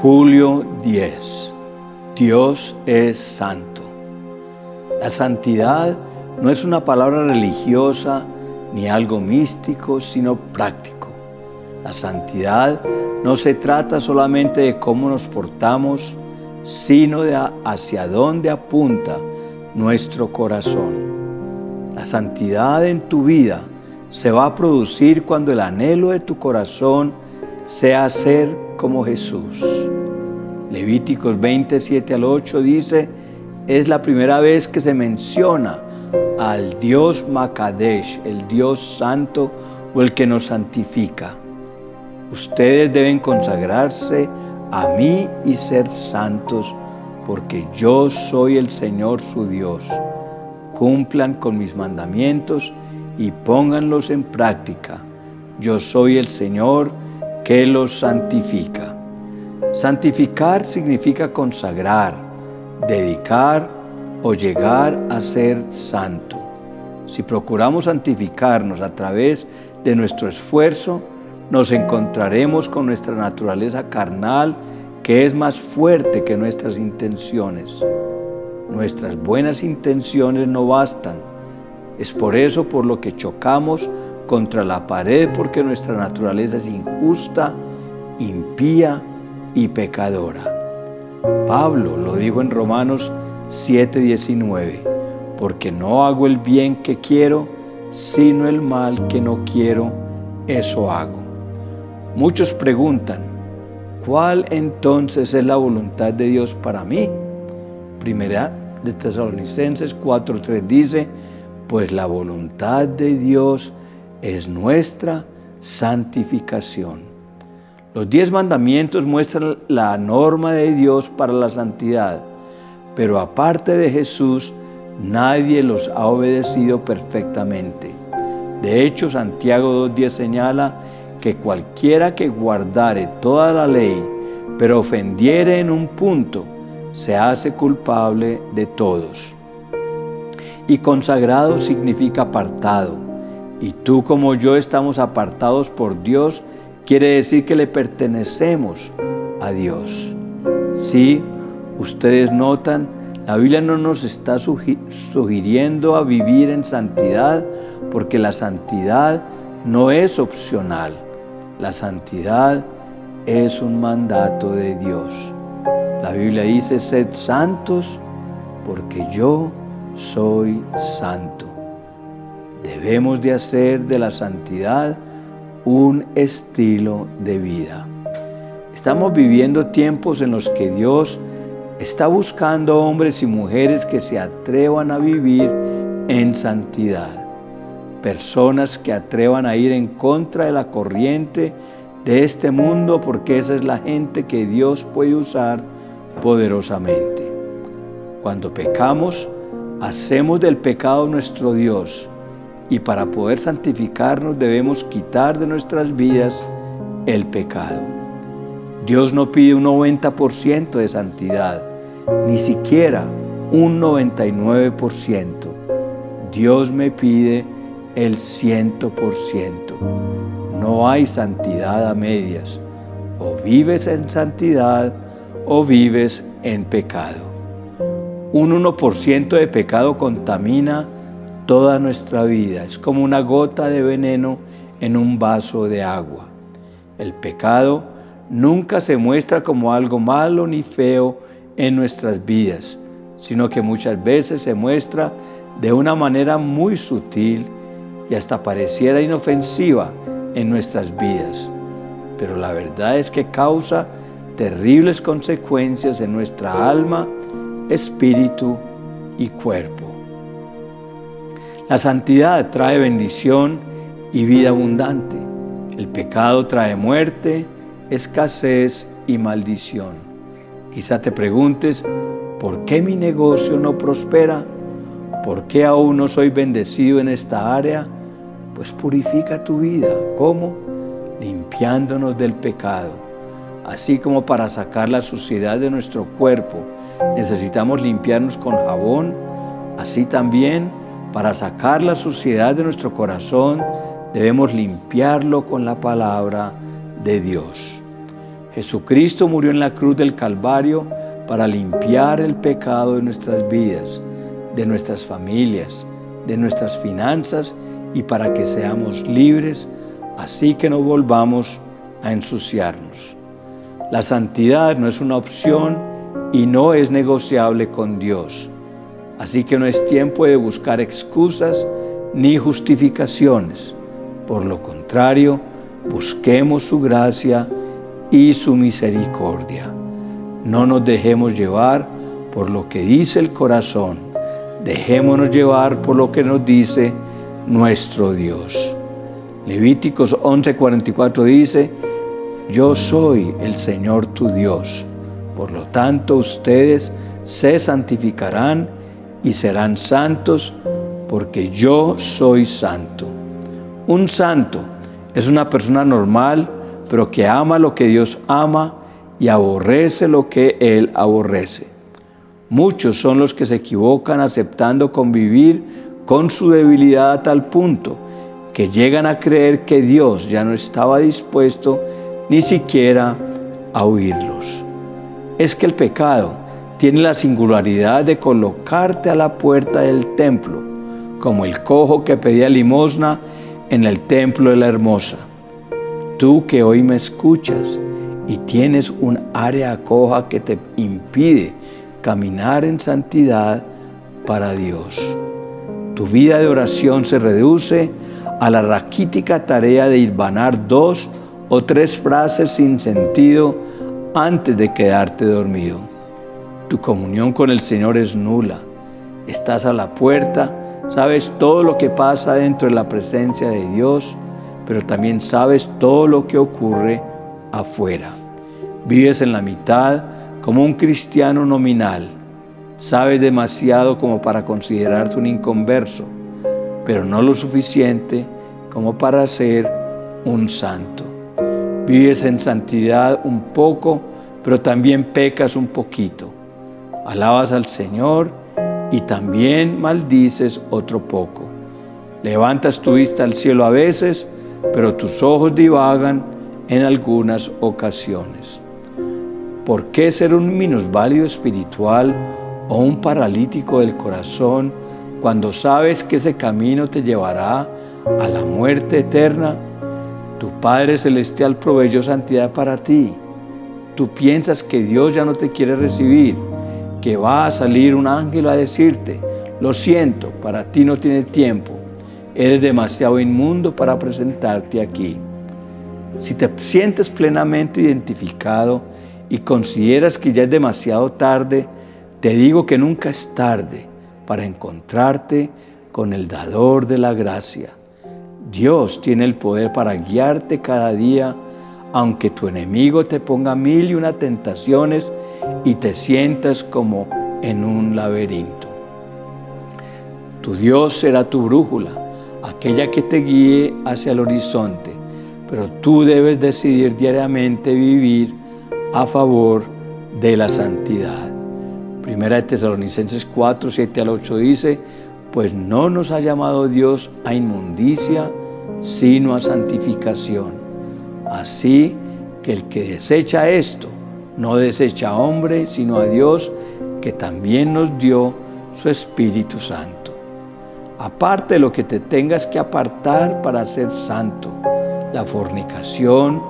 Julio 10. Dios es santo. La santidad no es una palabra religiosa ni algo místico, sino práctico. La santidad no se trata solamente de cómo nos portamos, sino de hacia dónde apunta nuestro corazón. La santidad en tu vida se va a producir cuando el anhelo de tu corazón sea ser como Jesús. Levíticos 27 al 8 dice, es la primera vez que se menciona al Dios Makadesh, el Dios santo o el que nos santifica. Ustedes deben consagrarse a mí y ser santos, porque yo soy el Señor su Dios. Cumplan con mis mandamientos y pónganlos en práctica. Yo soy el Señor que los santifica. Santificar significa consagrar, dedicar o llegar a ser santo. Si procuramos santificarnos a través de nuestro esfuerzo, nos encontraremos con nuestra naturaleza carnal que es más fuerte que nuestras intenciones. Nuestras buenas intenciones no bastan. Es por eso por lo que chocamos contra la pared porque nuestra naturaleza es injusta, impía y pecadora. Pablo lo dijo en Romanos 7:19, porque no hago el bien que quiero, sino el mal que no quiero, eso hago. Muchos preguntan, ¿cuál entonces es la voluntad de Dios para mí? Primera de Tesalonicenses 4:3 dice, pues la voluntad de Dios es nuestra santificación. Los diez mandamientos muestran la norma de Dios para la santidad, pero aparte de Jesús, nadie los ha obedecido perfectamente. De hecho, Santiago 2.10 señala que cualquiera que guardare toda la ley, pero ofendiere en un punto, se hace culpable de todos. Y consagrado significa apartado y tú como yo estamos apartados por Dios, quiere decir que le pertenecemos a Dios. Si ustedes notan, la Biblia no nos está sugiriendo a vivir en santidad porque la santidad no es opcional. La santidad es un mandato de Dios. La Biblia dice, sed santos porque yo soy santo. Debemos de hacer de la santidad un estilo de vida. Estamos viviendo tiempos en los que Dios está buscando hombres y mujeres que se atrevan a vivir en santidad. Personas que atrevan a ir en contra de la corriente de este mundo porque esa es la gente que Dios puede usar poderosamente. Cuando pecamos, hacemos del pecado nuestro Dios y para poder santificarnos debemos quitar de nuestras vidas el pecado. Dios no pide un 90% de santidad, ni siquiera un 99%. Dios me pide el 100%. No hay santidad a medias. O vives en santidad o vives en pecado. Un 1% de pecado contamina toda nuestra vida. Es como una gota de veneno en un vaso de agua. El pecado nunca se muestra como algo malo ni feo en nuestras vidas, sino que muchas veces se muestra de una manera muy sutil y hasta pareciera inofensiva en nuestras vidas. Pero la verdad es que causa terribles consecuencias en nuestra alma, espíritu y cuerpo. La santidad trae bendición y vida abundante. El pecado trae muerte, escasez y maldición. Quizá te preguntes, ¿por qué mi negocio no prospera? ¿Por qué aún no soy bendecido en esta área? Pues purifica tu vida. ¿Cómo? Limpiándonos del pecado. Así como para sacar la suciedad de nuestro cuerpo necesitamos limpiarnos con jabón, así también para sacar la suciedad de nuestro corazón, debemos limpiarlo con la palabra de Dios. Jesucristo murió en la cruz del Calvario para limpiar el pecado de nuestras vidas, de nuestras familias, de nuestras finanzas y para que seamos libres, así que no volvamos a ensuciarnos. La santidad no es una opción y no es negociable con Dios. Así que no es tiempo de buscar excusas ni justificaciones. Por lo contrario, busquemos su gracia y su misericordia. No nos dejemos llevar por lo que dice el corazón. Dejémonos llevar por lo que nos dice nuestro Dios. Levíticos 11:44 dice, yo soy el Señor tu Dios. Por lo tanto, ustedes se santificarán y serán santos porque yo soy santo. Un santo es una persona normal, pero que ama lo que Dios ama y aborrece lo que Él aborrece. Muchos son los que se equivocan aceptando convivir con su debilidad a tal punto que llegan a creer que Dios ya no estaba dispuesto ni siquiera a oírlos. Es que el pecado tiene la singularidad de colocarte a la puerta del templo, como el cojo que pedía limosna en el templo de la hermosa. Tú que hoy me escuchas y tienes un área coja que te impide caminar en santidad para Dios. Tu vida de oración se reduce a la raquítica tarea de hilvanar dos o tres frases sin sentido antes de quedarte dormido. Tu comunión con el Señor es nula. Estás a la puerta, sabes todo lo que pasa dentro de la presencia de Dios, pero también sabes todo lo que ocurre afuera. Vives en la mitad como un cristiano nominal. Sabes demasiado como para considerarte un inconverso, pero no lo suficiente como para ser un santo. Vives en santidad un poco, pero también pecas un poquito. Alabas al Señor y también maldices otro poco. Levantas tu vista al cielo a veces, pero tus ojos divagan en algunas ocasiones. ¿Por qué ser un minusválido espiritual o un paralítico del corazón cuando sabes que ese camino te llevará a la muerte eterna? Tu Padre Celestial proveyó santidad para ti. Tú piensas que Dios ya no te quiere recibir, que va a salir un ángel a decirte, lo siento, para ti no tiene tiempo, eres demasiado inmundo para presentarte aquí. Si te sientes plenamente identificado y consideras que ya es demasiado tarde, te digo que nunca es tarde para encontrarte con el dador de la gracia. Dios tiene el poder para guiarte cada día, aunque tu enemigo te ponga mil y una tentaciones y te sientas como en un laberinto. Tu Dios será tu brújula, aquella que te guíe hacia el horizonte, pero tú debes decidir diariamente vivir a favor de la santidad. Primera de Tesalonicenses 4, 7 al 8 dice, pues no nos ha llamado Dios a inmundicia, sino a santificación. Así que el que desecha esto, no desecha a hombre, sino a Dios, que también nos dio su Espíritu Santo. Aparte de lo que te tengas que apartar para ser santo, la fornicación,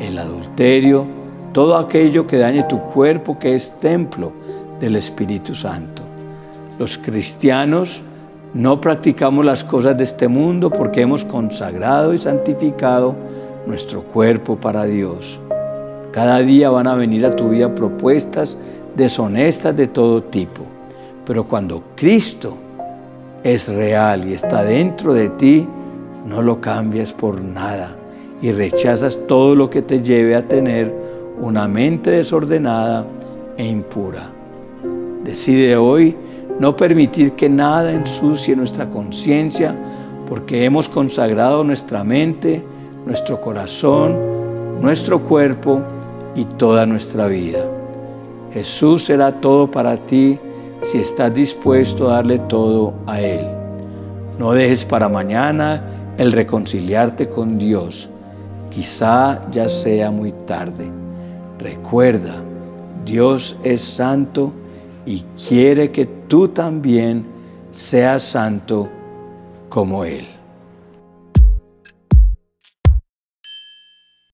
el adulterio, todo aquello que dañe tu cuerpo que es templo del Espíritu Santo. Los cristianos no practicamos las cosas de este mundo porque hemos consagrado y santificado nuestro cuerpo para Dios. Cada día van a venir a tu vida propuestas deshonestas de todo tipo, pero cuando Cristo es real y está dentro de ti, no lo cambias por nada y rechazas todo lo que te lleve a tener una mente desordenada e impura. Decide hoy no permitir que nada ensucie nuestra conciencia, porque hemos consagrado nuestra mente, nuestro corazón, nuestro cuerpo y toda nuestra vida. Jesús será todo para ti si estás dispuesto a darle todo a Él. No dejes para mañana el reconciliarte con Dios. Quizá ya sea muy tarde. Recuerda, Dios es santo y quiere que tú también seas santo como Él.